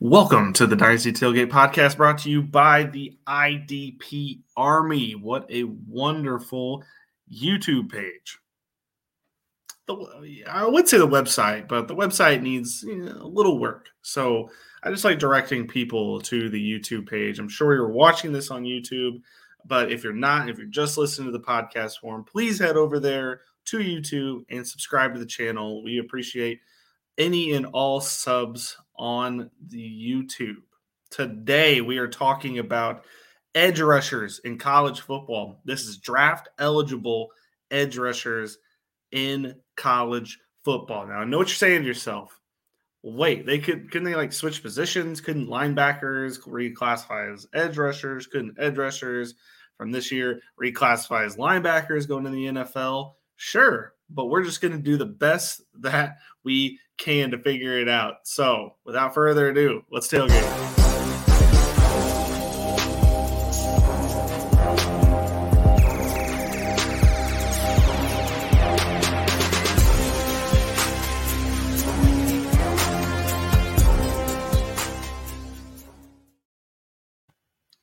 Welcome to the Dynasty Tailgate Podcast brought to you by the IDP Army. What a wonderful YouTube page. The, I would say the website, but the website needs you know, a little work. So I just like directing people to the YouTube page. I'm sure you're watching this on YouTube, but if you're not, if you're just listening to the podcast form, please head over there to YouTube and subscribe to the channel. We appreciate any and all subs on the YouTube. Today, we are talking about edge rushers in college football. This is draft eligible edge rushers in college football. Now, I know what you're saying to yourself. Wait, they could couldn't they like switch positions? Couldn't linebackers reclassify as edge rushers? Couldn't edge rushers from this year reclassify as linebackers going to the NFL? Sure, but we're just going to do the best that we can to figure it out. So, without further ado, let's tailgate.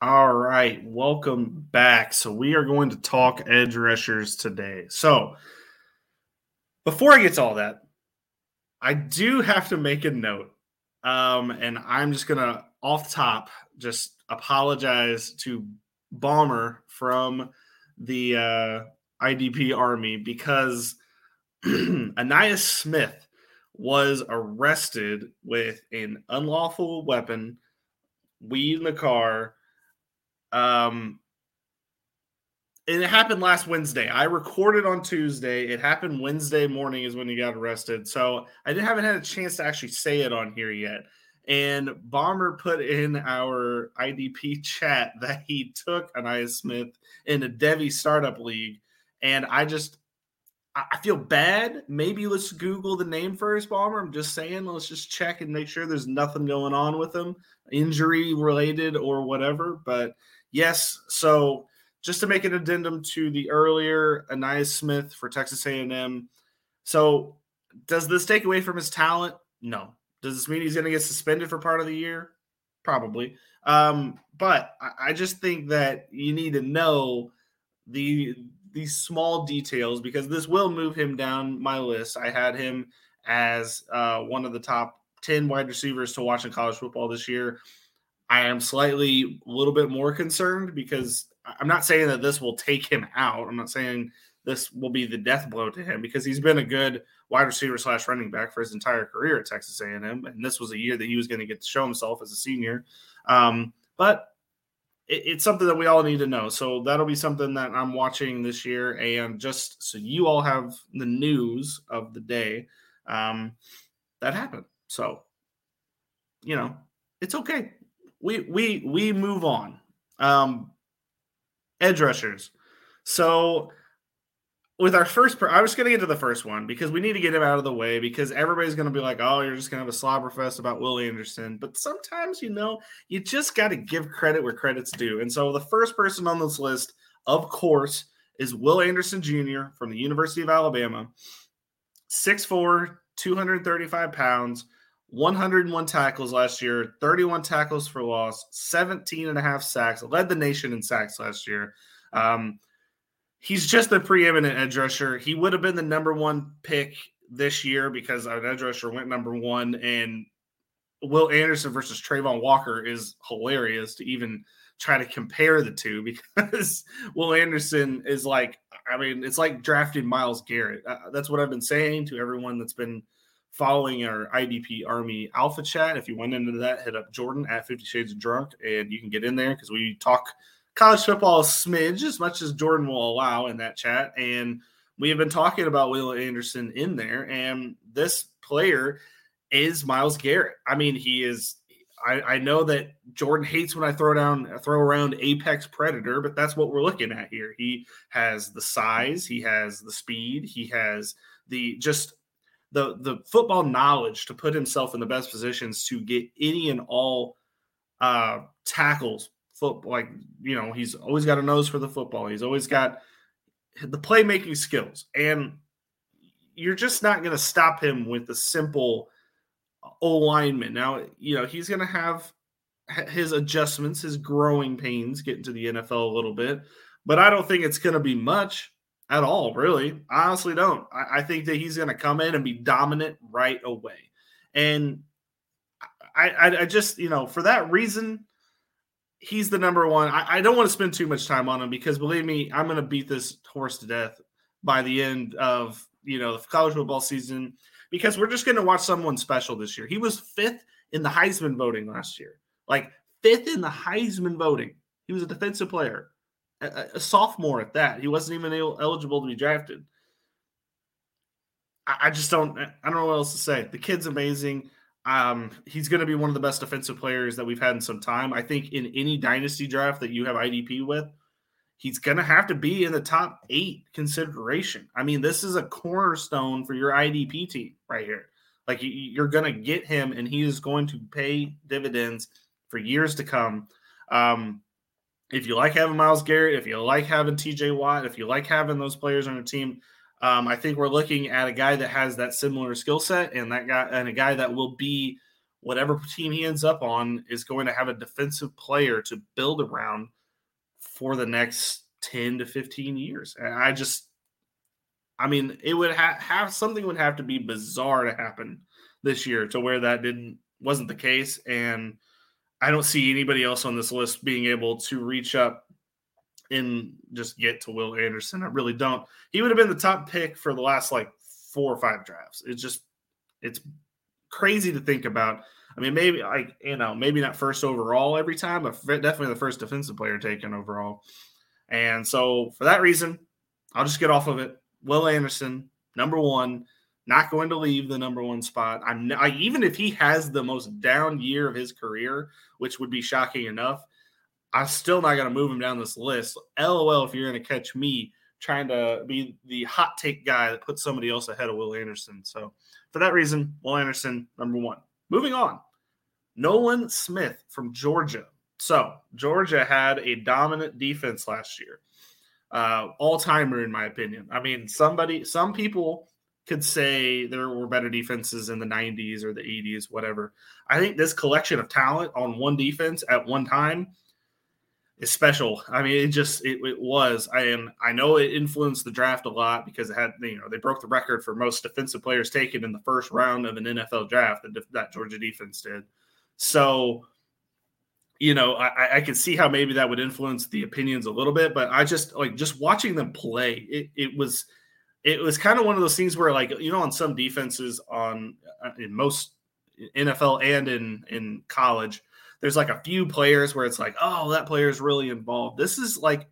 All right, welcome back. So we are going to talk edge rushers today. So before I get to all that, I do have to make a note. Um, and I'm just gonna off top just apologize to Bomber from the uh, IDP Army because Ainias Smith was arrested with an unlawful weapon, weed in the car. Um, and it happened last Wednesday. I recorded on Tuesday. It happened Wednesday morning is when he got arrested. So I didn't haven't had a chance to actually say it on here yet. And Bomber put in our IDP chat that he took Ainias Smith in a Devy startup league. And I just I feel bad. Maybe let's Google the name first, Bomber. I'm just saying, let's just check and make sure there's nothing going on with him, injury related or whatever. But yes, so just to make an addendum to the earlier Ainias Smith for Texas A&M. So, does this take away from his talent? No. Does this mean he's going to get suspended for part of the year? Probably. Um, but I, I just think that you need to know the these small details because this will move him down my list. I had him as uh, one of the top 10 wide receivers to watch in college football this year. I am slightly a little bit more concerned because I'm not saying that this will take him out. I'm not saying this will be the death blow to him because he's been a good wide receiver slash running back for his entire career at Texas A&M, and this was a year that he was going to get to show himself as a senior. Um, but it, it's something that we all need to know. So that'll be something that I'm watching this year, and just so you all have the news of the day um, that happened. So you know, it's okay. We we we move on. Um, edge rushers. So with our first, I was going to get to the first one because we need to get him out of the way because everybody's going to be like, oh, you're just going to have a slobber fest about Will Anderson. But sometimes, you know, you just got to give credit where credit's due. And so the first person on this list, of course, is Will Anderson Jr. from the University of Alabama. 6'4, 235 pounds, 101 tackles last year, 31 tackles for loss, 17 and a half sacks, led the nation in sacks last year. Um, he's just a preeminent edge rusher. He would have been the number one pick this year because an edge rusher went number one, and Will Anderson versus Travon Walker is hilarious to even try to compare the two because Will Anderson is like, I mean, it's like drafting Myles Garrett. Uh, that's what I've been saying to everyone that's been following our IDP Army Alpha chat. If you went into that, hit up Jordan at 50 Shades of Drunk and you can get in there because we talk college football smidge as much as Jordan will allow in that chat. And we have been talking about Will Anderson in there, and this player is Myles Garrett. I mean, he is. I, I know that Jordan hates when I throw down throw around apex predator, but that's what we're looking at here. He has the size, he has the speed, he has the just the the football knowledge to put himself in the best positions to get any and all uh tackles. Like you know, he's always got a nose for the football. He's always got the playmaking skills, and you're just not going to stop him with the simple alignment. Now, you know, he's going to have his adjustments, his growing pains getting to the NFL a little bit, but I don't think it's going to be much at all, really. I honestly don't. I, I think that he's going to come in and be dominant right away. And I, I, I just, you know, for that reason, he's the number one. I, I don't want to spend too much time on him because believe me, I'm going to beat this horse to death by the end of you know the college football season because we're just going to watch someone special this year. He was fifth in the Heisman voting last year, like fifth in the Heisman voting. He was a defensive player, a, a sophomore at that. He wasn't even eligible to be drafted. I, I just don't. I don't know what else to say. The kid's amazing. Um, he's going to be one of the best defensive players that we've had in some time. I think in any dynasty draft that you have IDP with, he's going to have to be in the top eight consideration. I mean, this is a cornerstone for your IDP team right here. Like you're going to get him, and he is going to pay dividends for years to come. Um, if you like having Myles Garrett, if you like having TJ Watt, if you like having those players on your team, um, I think we're looking at a guy that has that similar skill set, and that guy and a guy that will be whatever team he ends up on is going to have a defensive player to build around for the next 10 to 15 years. And I just, I mean, it would ha- have something would have to be bizarre to happen this year to where that didn't wasn't the case, and I don't see anybody else on this list being able to reach up and just get to Will Anderson. I really don't. He would have been the top pick for the last like four or five drafts. It's just it's crazy to think about. I mean, maybe like you know, maybe not first overall every time, but definitely the first defensive player taken overall. And so for that reason, I'll just get off of it. Will Anderson, number one, not going to leave the number one spot. I'm I, even if he has the most down year of his career, which would be shocking enough. I'm still not going to move him down this list. LOL, if you're going to catch me trying to be the hot take guy that puts somebody else ahead of Will Anderson. So for that reason, Will Anderson, number one. Moving on, Nolan Smith from Georgia. So Georgia had a dominant defense last year. Uh, all timer, in my opinion. I mean, somebody, some people could say there were better defenses in the 90s or the 80s, whatever. I think this collection of talent on one defense at one time is special. I mean, it just it, it was. I am. I know it influenced the draft a lot because it had you know they broke the record for most defensive players taken in the first round of an NFL draft that that Georgia defense did. So, you know, I, I can see how maybe that would influence the opinions a little bit, but I just like just watching them play. It it was it was kind of one of those things where like you know on some defenses on uh, in most NFL and in in college there's like a few players where it's like, oh, that player is really involved. This is like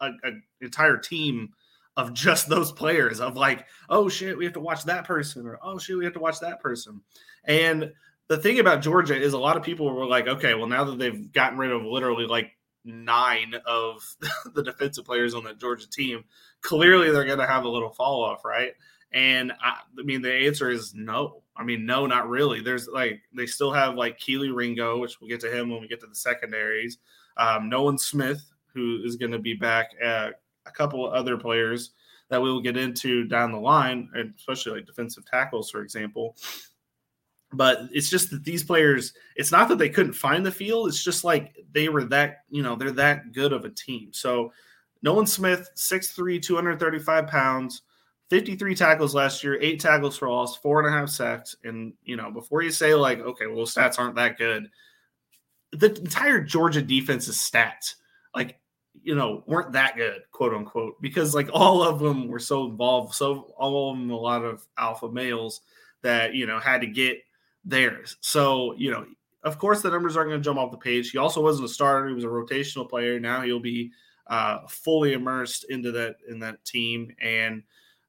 an entire team of just those players of like, oh shit, we have to watch that person, or oh shit, we have to watch that person. And the thing about Georgia is a lot of people were like, okay, well, now that they've gotten rid of literally like nine of the defensive players on that Georgia team, clearly they're going to have a little fall off, right? And I, I, mean, the answer is no. I mean, no, not really. There's like they still have like Kelee Ringo, which we'll get to him when we get to the secondaries. Um, Nolan Smith, who is going to be back. At a couple other players that we will get into down the line, and especially like defensive tackles, for example. But it's just that these players, it's not that they couldn't find the field. It's just like they were that, you know, they're that good of a team. So Nolan Smith, 6'3, 235 pounds, 53 tackles last year, eight tackles for loss, four and a half sacks. And, you know, before you say, like, okay, well, stats aren't that good, the entire Georgia defense's stats, like, you know, weren't that good, quote unquote, because like all of them were so involved, so all of them a lot of alpha males that, you know, had to get theirs. So, you know, of course the numbers aren't going to jump off the page. He also wasn't a starter, he was a rotational player. Now he'll be uh, fully immersed into that in that team. And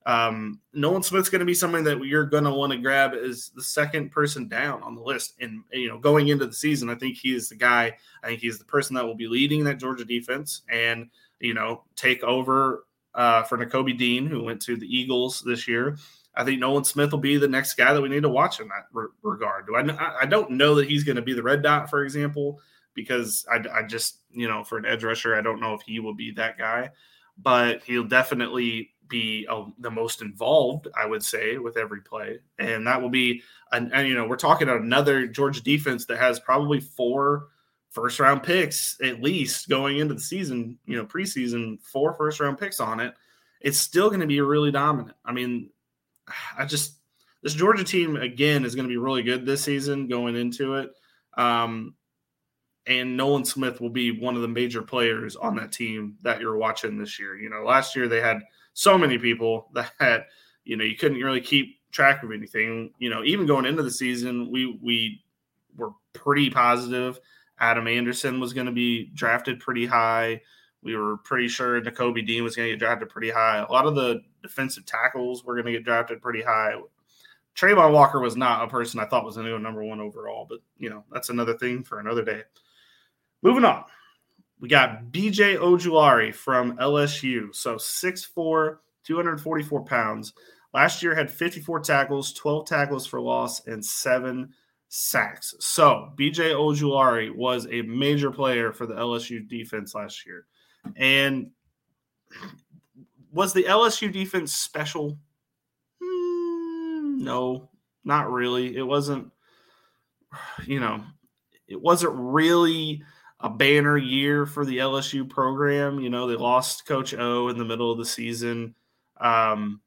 um, Nolan Smith's going to be something that you're going to want to grab as the second person down on the list. And you know, going into the season, I think he is the guy. I think he's the person that will be leading that Georgia defense, and you know, take over uh, for Nakobe Dean, who went to the Eagles this year. I think Nolan Smith will be the next guy that we need to watch in that re- regard. Do I? I don't know that he's going to be the red dot, for example because I, I just, you know, for an edge rusher, I don't know if he will be that guy, but he'll definitely be uh, the most involved, I would say, with every play. And that will be, an, and you know, we're talking another Georgia defense that has probably four first round picks at least going into the season, you know, preseason, four first round picks on it. It's still going to be really dominant. I mean, I just, this Georgia team, again, is going to be really good this season going into it. Um, and Nolan Smith will be one of the major players on that team that you're watching this year. You know, last year they had so many people that you know you couldn't really keep track of anything. You know, even going into the season, we we were pretty positive Adam Anderson was going to be drafted pretty high. We were pretty sure Nakobe Dean was going to get drafted pretty high. A lot of the defensive tackles were going to get drafted pretty high. Travon Walker was not a person I thought was going to go number one overall, but you know that's another thing for another day. Moving on, we got BJ Ojulari from LSU. So 6'4, 244 pounds. Last year had 54 tackles, 12 tackles for loss, and seven sacks. So BJ Ojulari was a major player for the LSU defense last year. And was the LSU defense special? Mm, no, not really. It wasn't, you know, it wasn't really a banner year for the LSU program. You know, they lost Coach O in the middle of the season. Um,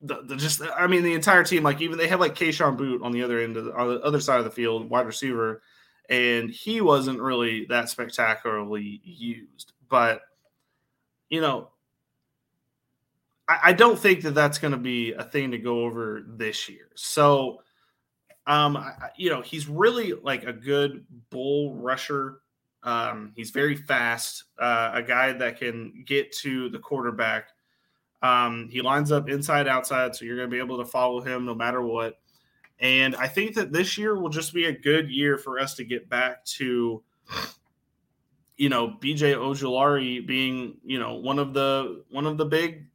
the, the just, I mean, the entire team, like even they had like Kayshon Boutte on the other end of the, on the other side of the field, wide receiver, and he wasn't really that spectacularly used. But you know, I, I don't think that that's going to be a thing to go over this year. So um, I, you know, he's really like a good bull rusher. Um, he's very fast, uh, a guy that can get to the quarterback. Um, he lines up inside outside, so you're going to be able to follow him no matter what. And I think that this year will just be a good year for us to get back to, you know, BJ Ojulari being, you know, one of the one of the big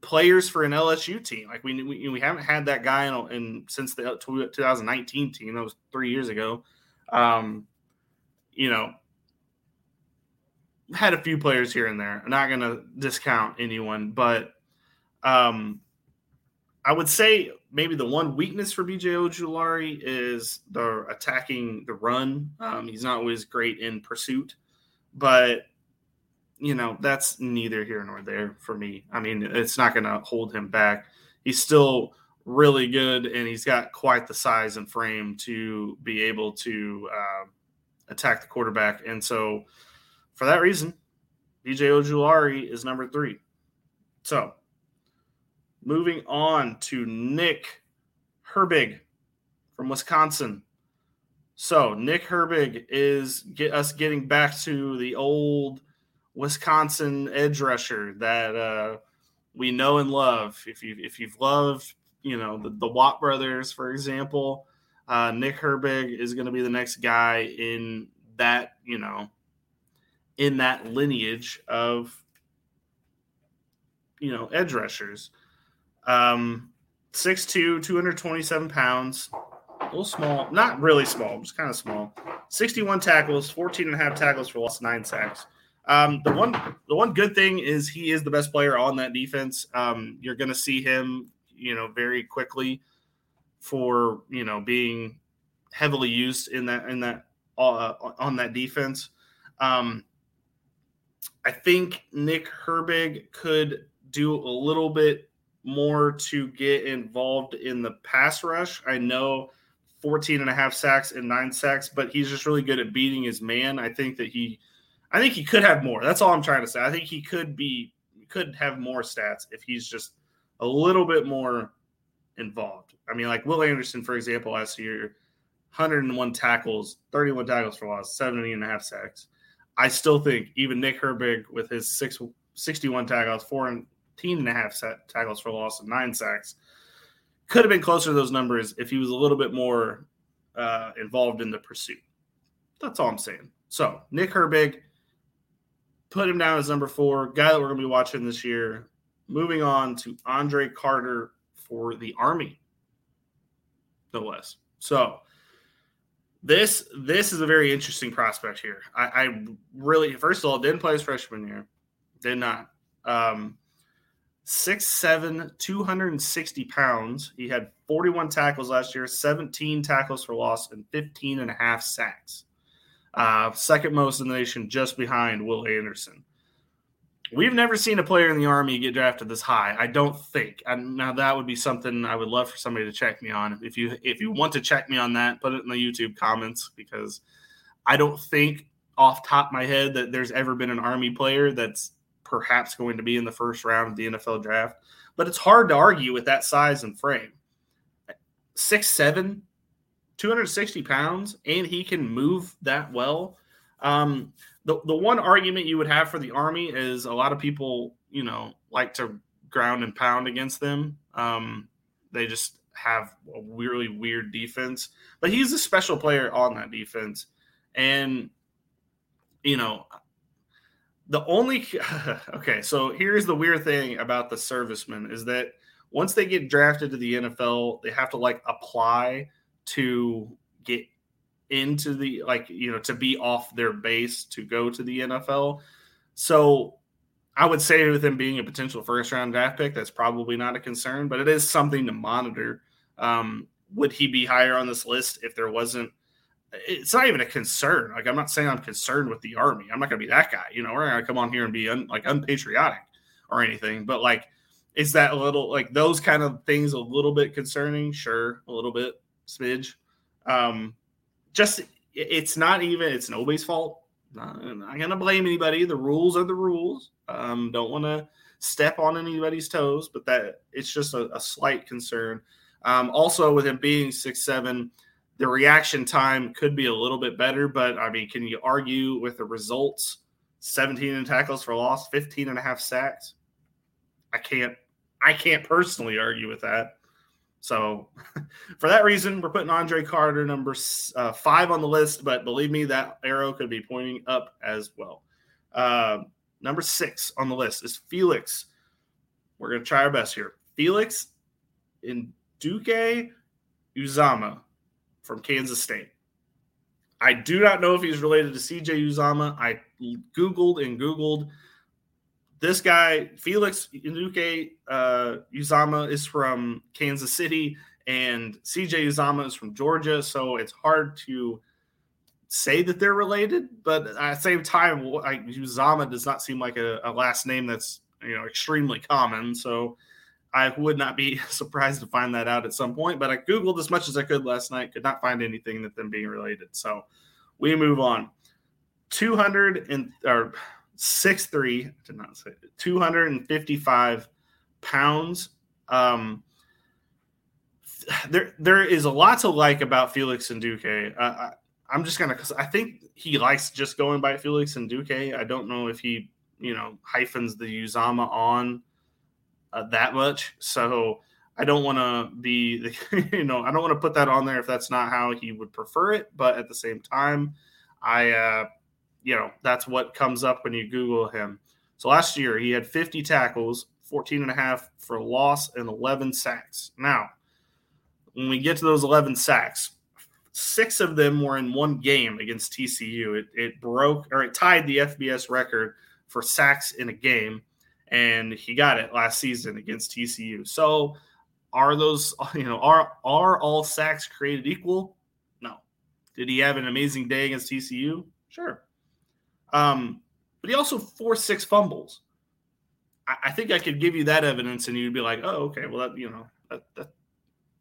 players for an LSU team. Like we we, we haven't had that guy in, in, since the 2019 team. That was three years ago. Um, you know, had a few players here and there. I'm not going to discount anyone, but um, I would say maybe the one weakness for BJ Ojulari is the attacking the run. Um, he's not always great in pursuit, but you know, that's neither here nor there for me. I mean, it's not going to hold him back. He's still really good, and he's got quite the size and frame to be able to uh, attack the quarterback. And so, for that reason, BJ Ojulari is number three. So, moving on to Nick Herbig from Wisconsin. So, Nick Herbig is get us getting back to the old – Wisconsin edge rusher that uh, we know and love. If you if you've loved, you know the, the Watt brothers, for example, uh, Nick Herbig is going to be the next guy in that, you know, in that lineage of, you know, edge rushers. Um, 6'2, 227 pounds, a little small, not really small, just kind of small. 61 tackles, 14 and a half tackles for lost nine sacks. Um, the one the one good thing is he is the best player on that defense. Um, you're to see him, you know, very quickly for you know being heavily used in that in that uh, on that defense. Um, I think Nick Herbig could do a little bit more to get involved in the pass rush. I know 14 and a half sacks and nine sacks, but he's just really good at beating his man. I think that he I think he could have more. That's all I'm trying to say. I think he could be could have more stats if he's just a little bit more involved. I mean, like Will Anderson, for example, last year, 101 tackles, 31 tackles for loss, 70 and a half sacks. I still think even Nick Herbig with his six, 61 tackles, 14 and a half tackles for loss, and nine sacks could have been closer to those numbers if he was a little bit more uh, involved in the pursuit. That's all I'm saying. So, Nick Herbig, put him down as number four, guy that we're going to be watching this year. Moving on to Andre Carter for the Army, no less. So, this this is a very interesting prospect here. I, I really, first of all, didn't play his freshman year, did not. Um, 6'7, 260 pounds. He had 41 tackles last year, 17 tackles for loss, and 15 and a half sacks. Uh, second most in the nation, just behind Will Anderson. We've never seen a player in the Army get drafted this high. I don't think. And now that would be something I would love for somebody to check me on. If you if you want to check me on that, put it in the YouTube comments because I don't think off top of my head that there's ever been an Army player that's perhaps going to be in the first round of the NFL draft. But it's hard to argue with that size and frame. Six seven, 260 pounds, and he can move that well. Um, the, the one argument you would have for the Army is a lot of people, you know, like to ground and pound against them. Um, they just have a really weird defense, but he's a special player on that defense. And, you know, the only okay, so here's the weird thing about the servicemen is that once they get drafted to the NFL, they have to like apply to get into the like you know to be off their base to go to the NFL. So I would say with him being a potential first round draft pick, that's probably not a concern, but it is something to monitor. Um, would he be higher on this list if there wasn't it's not even a concern. Like I'm not saying I'm concerned with the army. I'm not going to be that guy. You know, we're going to come on here and be un, like unpatriotic or anything. But like, is that a little like those kind of things a little bit concerning? Sure, a little bit, smidge. Um, just it's not even it's nobody's fault. I'm not going to blame anybody. The rules are the rules. Um, don't want to step on anybody's toes, but that it's just a, a slight concern. Um, also, with him being six seven the reaction time could be a little bit better, but I mean, can you argue with the results? 17 in tackles for loss, 15 and a half sacks. I can't I can't personally argue with that. So, for that reason, we're putting Andre Carter number uh, five on the list. But believe me, that arrow could be pointing up as well. Uh, number six on the list is Felix. We're going to try our best here. Felix in Duque Uzomah from Kansas State. I do not know if he's related to CJ Uzomah. I Googled and Googled. This guy, Felix Anudike uh, Uzomah, is from Kansas City, and CJ Uzomah is from Georgia. So it's hard to say that they're related, but at the same time, like, Uzomah does not seem like a, a last name that's you know extremely common. So I would not be surprised to find that out at some point, but I Googled as much as I could last night, could not find anything that them being related. So we move on. 200 and or six three did not say 255 pounds. Um, there there is a lot to like about Felix Anudike. Uh, I, I'm just gonna because I think he likes just going by Felix Anudike. I don't know if he you know hyphens the Uzomah on uh, that much. So I don't want to be, you know, I don't want to put that on there if that's not how he would prefer it. But at the same time, I, uh, you know, that's what comes up when you Google him. So last year he had 50 tackles, 14 and a half for loss, and 11 sacks. Now, when we get to those 11 sacks, six of them were in one game against TCU. It, it broke or it tied the FBS record for sacks in a game, and he got it last season against TCU. So, are those you know are are all sacks created equal? No. Did he have an amazing day against TCU? Sure. Um, but he also forced six fumbles. I, I think I could give you that evidence, and you'd be like, "Oh, okay, well, that you know, that, that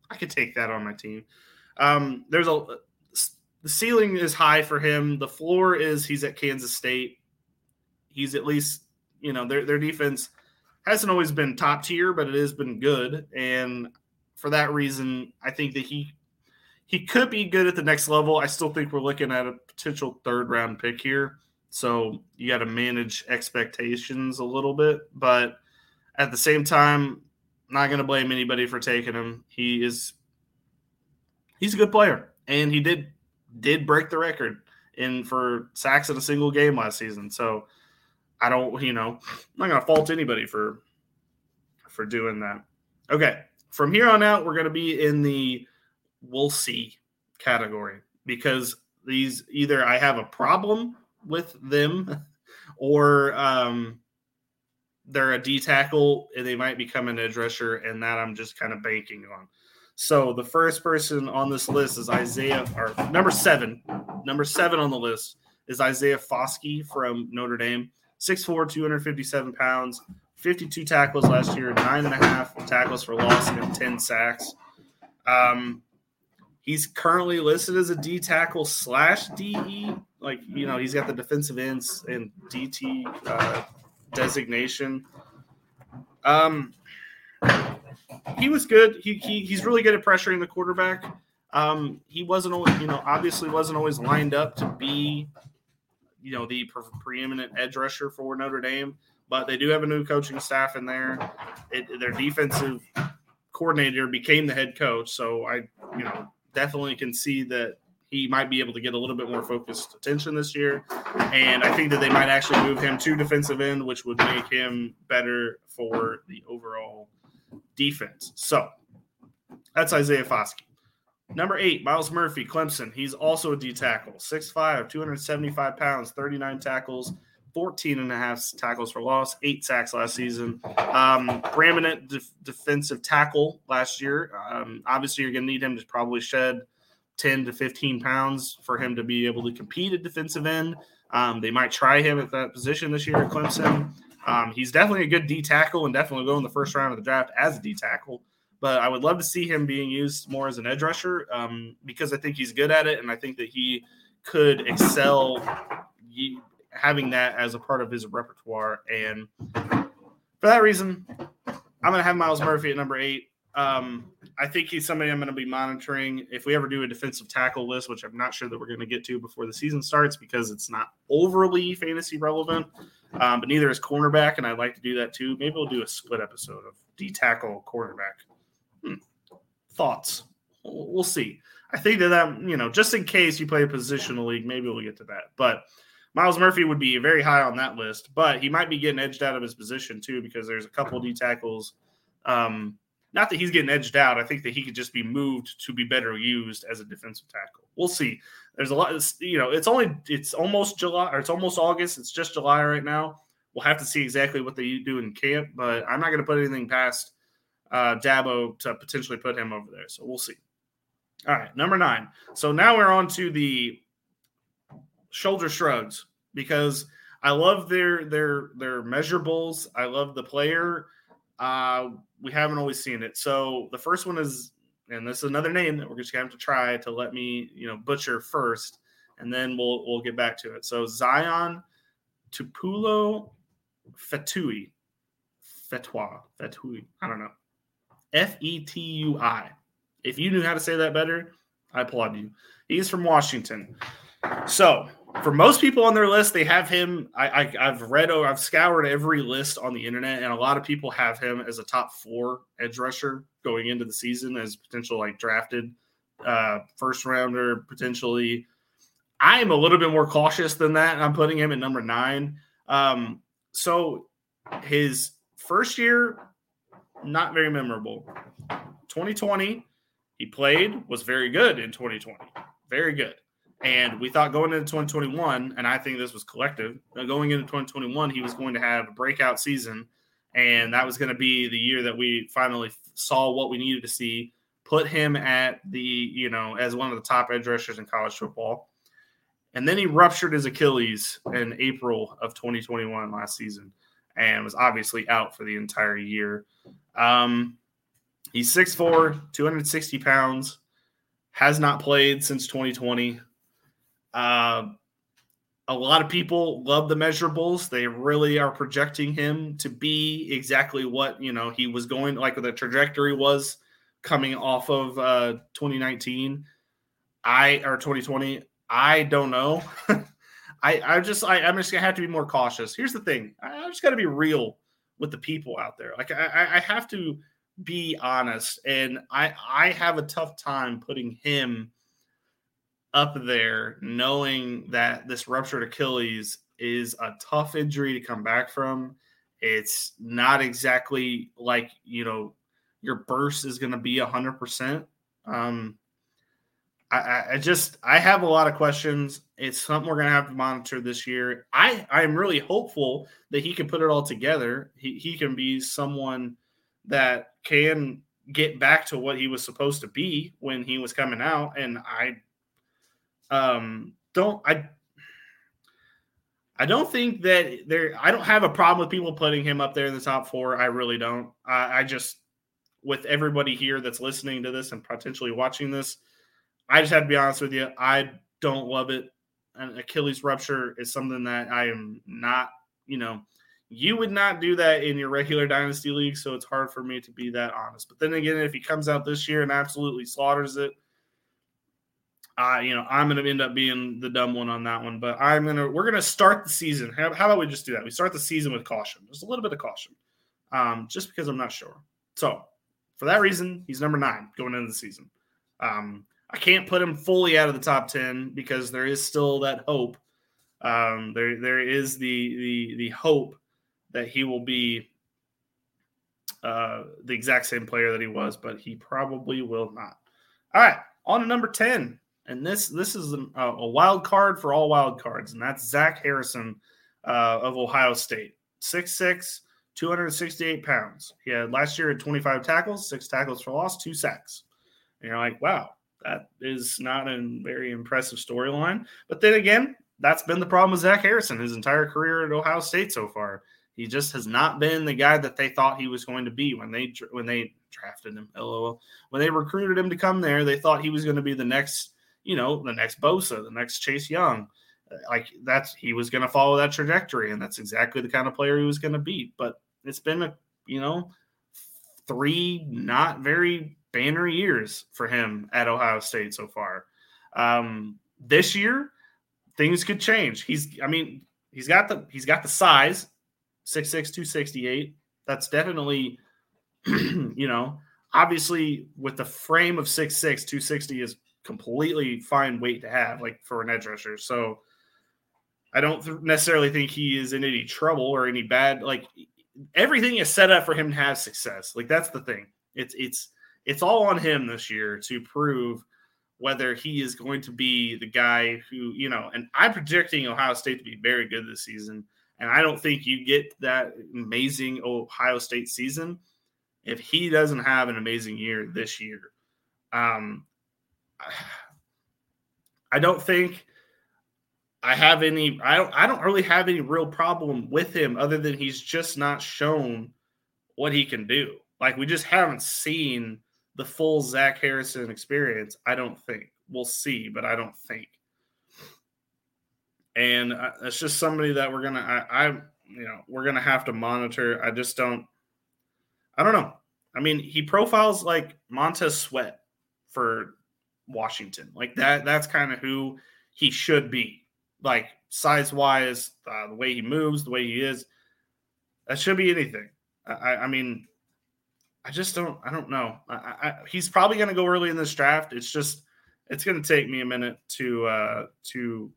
I could take that on my team." Um, there's a the ceiling is high for him. The floor is he's at Kansas State. He's at least you know their their defense hasn't always been top tier, but it has been good, and for that reason, I think that he he could be good at the next level. I still think we're looking at a potential third round pick here, so you got to manage expectations a little bit, but at the same time, not going to blame anybody for taking him. He is he's a good player, and he did did break the record in for sacks in a single game last season. So I don't, you know, I'm not gonna fault anybody for for doing that. Okay, from here on out, we're gonna be in the we'll see category because these either I have a problem with them or um they're a D tackle and they might become an edge rusher, and that I'm just kind of banking on. So the first person on this list is Isaiah, or number seven. Number seven on the list is Isaiah Foskey from Notre Dame. 6'4, 257 pounds, 52 tackles last year, nine and a half tackles for loss, and 10 sacks. Um, he's currently listed as a D tackle slash DE. Like, you know, he's got the defensive ends and DT uh, designation. Um, he was good. He, he he's really good at pressuring the quarterback. Um, he wasn't always, you know, obviously wasn't always lined up to be, you know, the pre- preeminent edge rusher for Notre Dame. But they do have a new coaching staff in there. It, their defensive coordinator became the head coach, so I, you know, definitely can see that he might be able to get a little bit more focused attention this year. And I think that they might actually move him to defensive end, which would make him better for the overall defense. So that's Isaiah Foskey. Number eight, Myles Murphy, Clemson. He's also a D tackle, 6'5, 275 pounds, 39 tackles, 14 and a half tackles for loss, eight sacks last season. Um, preeminent def- defensive tackle last year. Um, obviously, you're going to need him to probably shed 10 to 15 pounds for him to be able to compete at defensive end. Um, they might try him at that position this year at Clemson. Um, he's definitely a good D tackle and definitely go in the first round of the draft as a D tackle. But I would love to see him being used more as an edge rusher um, because I think he's good at it, and I think that he could excel having that as a part of his repertoire. And for that reason, I'm going to have Myles Murphy at number eight. Um, I think he's somebody I'm going to be monitoring. If we ever do a defensive tackle list, which I'm not sure that we're going to get to before the season starts because it's not overly fantasy relevant, um, but neither is cornerback, and I'd like to do that too. Maybe we'll do a split episode of D tackle cornerback. Thoughts? We'll see. I think that that you know, just in case you play a positional league, maybe we'll get to that. But Myles Murphy would be very high on that list, but he might be getting edged out of his position too because there's a couple of D tackles. Um, not that he's getting edged out. I think that he could just be moved to be better used as a defensive tackle. We'll see. There's a lot. You know, it's only it's almost July or it's almost August. It's just July right now. We'll have to see exactly what they do in camp, but I'm not going to put anything past uh, Dabo to potentially put him over there. So we'll see. All right, number nine. So now we're on to the shoulder shrugs because I love their their their measurables. I love the player. Uh, we haven't always seen it. So the first one is, and this is another name that we're just gonna have to try to let me, you know, butcher first, and then we'll we'll get back to it. So Zion Tupuola Fetui, Fetui, Fetui. I don't know. F E T U I. If you knew how to say that better, I applaud you. He's from Washington. So for most people on their list, they have him. I, have read I've scoured every list on the internet, and a lot of people have him as a top four edge rusher going into the season as potential like drafted uh, first rounder potentially. I am a little bit more cautious than that. I'm putting him at number nine. Um, so his first year, not very memorable. 2020, he played, was very good in 2020. Very good. And we thought going into 2021, and I think this was collective, going into 2021, he was going to have a breakout season. And that was going to be the year that we finally saw what we needed to see, put him at the, you know, as one of the top edge rushers in college football. And then he ruptured his Achilles in April of 2021 last season and was obviously out for the entire year. Um, he's 6'4, 260 pounds, has not played since 2020. Uh, a lot of people love the measurables. They really are projecting him to be exactly what you know he was going like the trajectory was coming off of uh 2019. I or 2020. I don't know. I I just I, I'm just gonna have to be more cautious. Here's the thing. I, I just got to be real with the people out there. Like I I have to be honest, and I I have a tough time putting him up there knowing that this ruptured Achilles is a tough injury to come back from. It's not exactly like, you know, your burst is going to be 100%. Um, I, I just I have a lot of questions. It's something we're gonna have to monitor this year. I I'm really hopeful that he can put it all together. He he can be someone that can get back to what he was supposed to be when he was coming out. And I um, don't I I don't think that there I don't have a problem with people putting him up there in the top four. I really don't. I, I just with everybody here that's listening to this and potentially watching this, I just have to be honest with you. I don't love it. An Achilles rupture is something that I am not, you know, you would not do that in your regular dynasty league, so it's hard for me to be that honest. But then again, if he comes out this year and absolutely slaughters it, uh, you know, I'm going to end up being the dumb one on that one. But I'm going to, we're going to start the season. How, how, about we just do that? We start the season with caution, just a little bit of caution, um, just because I'm not sure. So for that reason, he's number nine going into the season. Um, I can't put him fully out of the top 10 because there is still that hope. Um, there, there is the, the, the hope that he will be uh, the exact same player that he was, but he probably will not. All right, on to number 10 and this this is a, a, wild card for all wild cards, and that's Zach Harrison uh, of Ohio State, 6'6", 268 pounds. He had last year at 25 tackles, six tackles for loss, two sacks. And you're like, wow, that is not a very impressive storyline. But then again, that's been the problem with Zach Harrison his entire career at Ohio State so far. He just has not been the guy that they thought he was going to be when they when they drafted him. LOL. When they recruited him to come there, they thought he was going to be the next you know, the next Bosa, the next Chase Young. Like that's he was going to follow that trajectory, and that's exactly the kind of player he was going to be. But it's been a you know three not very banner years for him at Ohio State so far. Um, this year, things could change. He's I mean he's got the he's got the size 6'6", 268. That's definitely you know obviously with the frame of 6'6", 260 is completely fine weight to have, like for an edge rusher. So I don't th- necessarily think he is in any trouble or any bad. Like everything is set up for him to have success. Like that's the thing. It's it's it's all on him this year to prove whether he is going to be the guy who you know. And I'm predicting Ohio State to be very good this season. And I don't think you get that amazing Ohio State season if he doesn't have an amazing year this year. Um, I don't think I have any I don't I don't really have any real problem with him other than he's just not shown what he can do. Like we just haven't seen the full Zach Harrison experience. I don't think we'll see, but I don't think. And uh, it's just somebody that we're gonna I, I you know we're gonna have to monitor. I just don't. I don't know. I mean, he profiles like Montez Sweat for Washington. Like that, that's kind of who he should be. Like size wise, uh, the way he moves, the way he is, that should be anything. I, I mean, I just don't, I don't know. I, I, he's probably going to go early in this draft. It's just, it's going to take me a minute to uh, to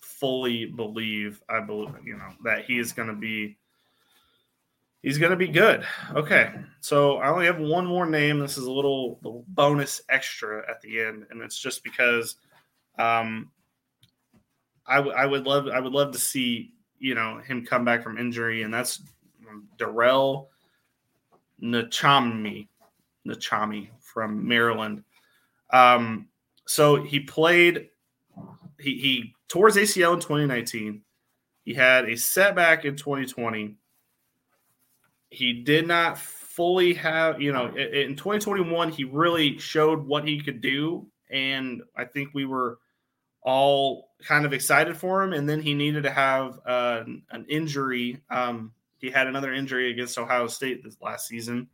fully believe. I believe you know that he is going to be he's going to be good. Okay, so I only have one more name. This is a little, little bonus extra at the end, and it's just because um, I, w- I would love I would love to see you know him come back from injury, and that's Darrell Nachami, Nachami from Maryland. Um, so he played. He he tore his ACL in 2019. He had a setback in 2020 he did not fully have, you know, in 2021, he really showed what he could do. And I think we were all kind of excited for him. And then he needed to have uh, an injury. Um, he had another injury against Ohio State this last season.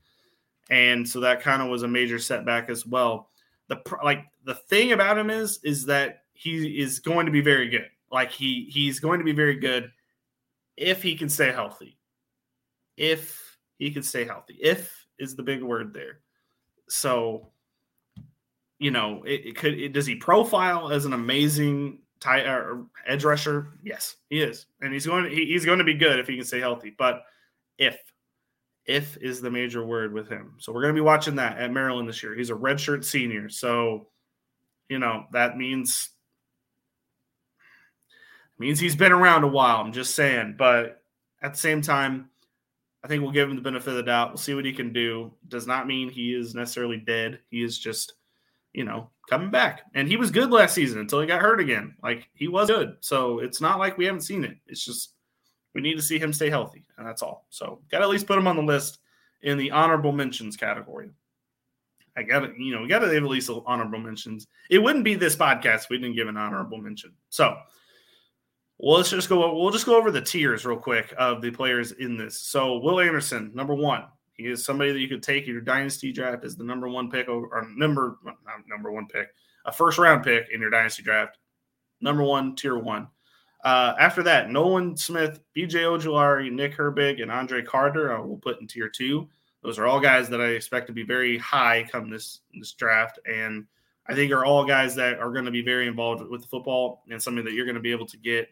And so that kind of was a major setback as well. The like the thing about him is is that he is going to be very good. Like he he's going to be very good if he can stay healthy. If he can stay healthy. If is the big word there. So, you know, it, it could. It, does he profile as an amazing tie or uh, edge rusher? Yes, he is, and he's going. He, he's going to be good if he can stay healthy. But if if is the major word with him. So we're going to be watching that at Maryland this year. He's a redshirt senior, so you know that means means he's been around a while. I'm just saying, but at the same time, I think we'll give him the benefit of the doubt. We'll see what he can do. Does not mean he is necessarily dead. He is just, you know, coming back. And he was good last season until he got hurt again. Like he was good. So it's not like we haven't seen it. It's just we need to see him stay healthy, and that's all. So got to at least put him on the list in the honorable mentions category. I got to, you know, we got to at least honorable mentions. It wouldn't be this podcast we didn't give an honorable mention. So well, let's just go. We'll just go over the tiers real quick of the players in this. So, Will Anderson, number one, he is somebody that you could take in your dynasty draft as the number one pick or number number one pick, a first round pick in your dynasty draft. Number one, tier one. Uh, after that, Nolan Smith, BJ Ojulari, Nick Herbig, and Andre Carter, I will put in tier two. Those are all guys that I expect to be very high come this this draft, and I think are all guys that are going to be very involved with the football and something that you're going to be able to get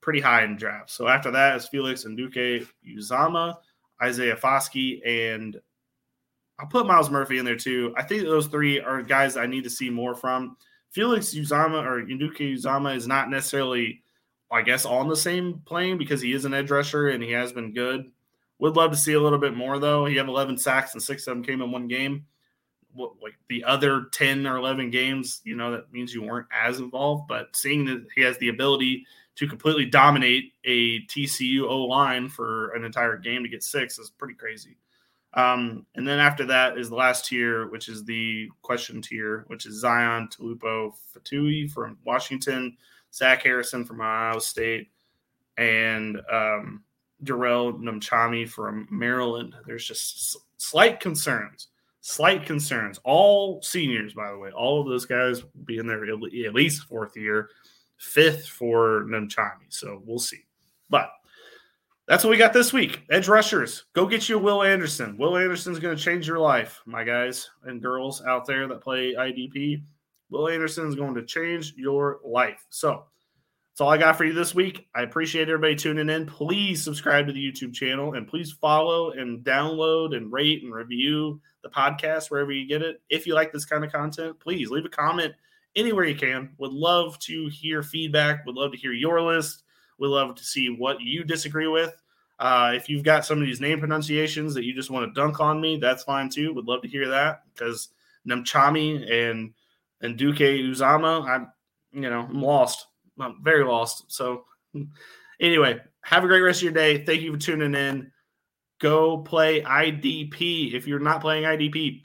pretty high in draft. So after that is Felix Anudike Uzomah, Isaiah Foskey, and I'll put Myles Murphy in there too. I think those three are guys I need to see more from. Felix Uzomah or Anudike Uzomah is not necessarily, I guess, on the same plane because he is an edge rusher and he has been good. Would love to see a little bit more though. He had 11 sacks and six of them came in one game. What, like the other 10 or 11 games, you know, that means you weren't as involved. But seeing that he has the ability to completely dominate a TCU O line for an entire game to get six is pretty crazy. Um, and then after that is the last tier, which is the question tier, which is Zion Tupuola Fetui from Washington, Zach Harrison from Ohio State, and um, Darrell Namchami from Maryland. There's just slight concerns, slight concerns. All seniors, by the way, all of those guys be in there at least fourth year fifth for Namchami. So we'll see. But that's what we got this week. Edge rushers, go get you Will Anderson. Will Anderson's going to change your life, my guys and girls out there that play IDP. Will Anderson is going to change your life. So that's all I got for you this week. I appreciate everybody tuning in. Please subscribe to the YouTube channel and please follow and download and rate and review the podcast wherever you get it. If you like this kind of content, please leave a comment anywhere you can. Would love to hear feedback. Would love to hear your list. Would love to see what you disagree with. Uh, if you've got some of these name pronunciations that you just want to dunk on me, that's fine too. Would love to hear that because Namchami and Anudike Uzomah, I'm you know I'm lost. I'm very lost. So anyway, have a great rest of your day. Thank you for tuning in. Go play IDP. If you're not playing IDP,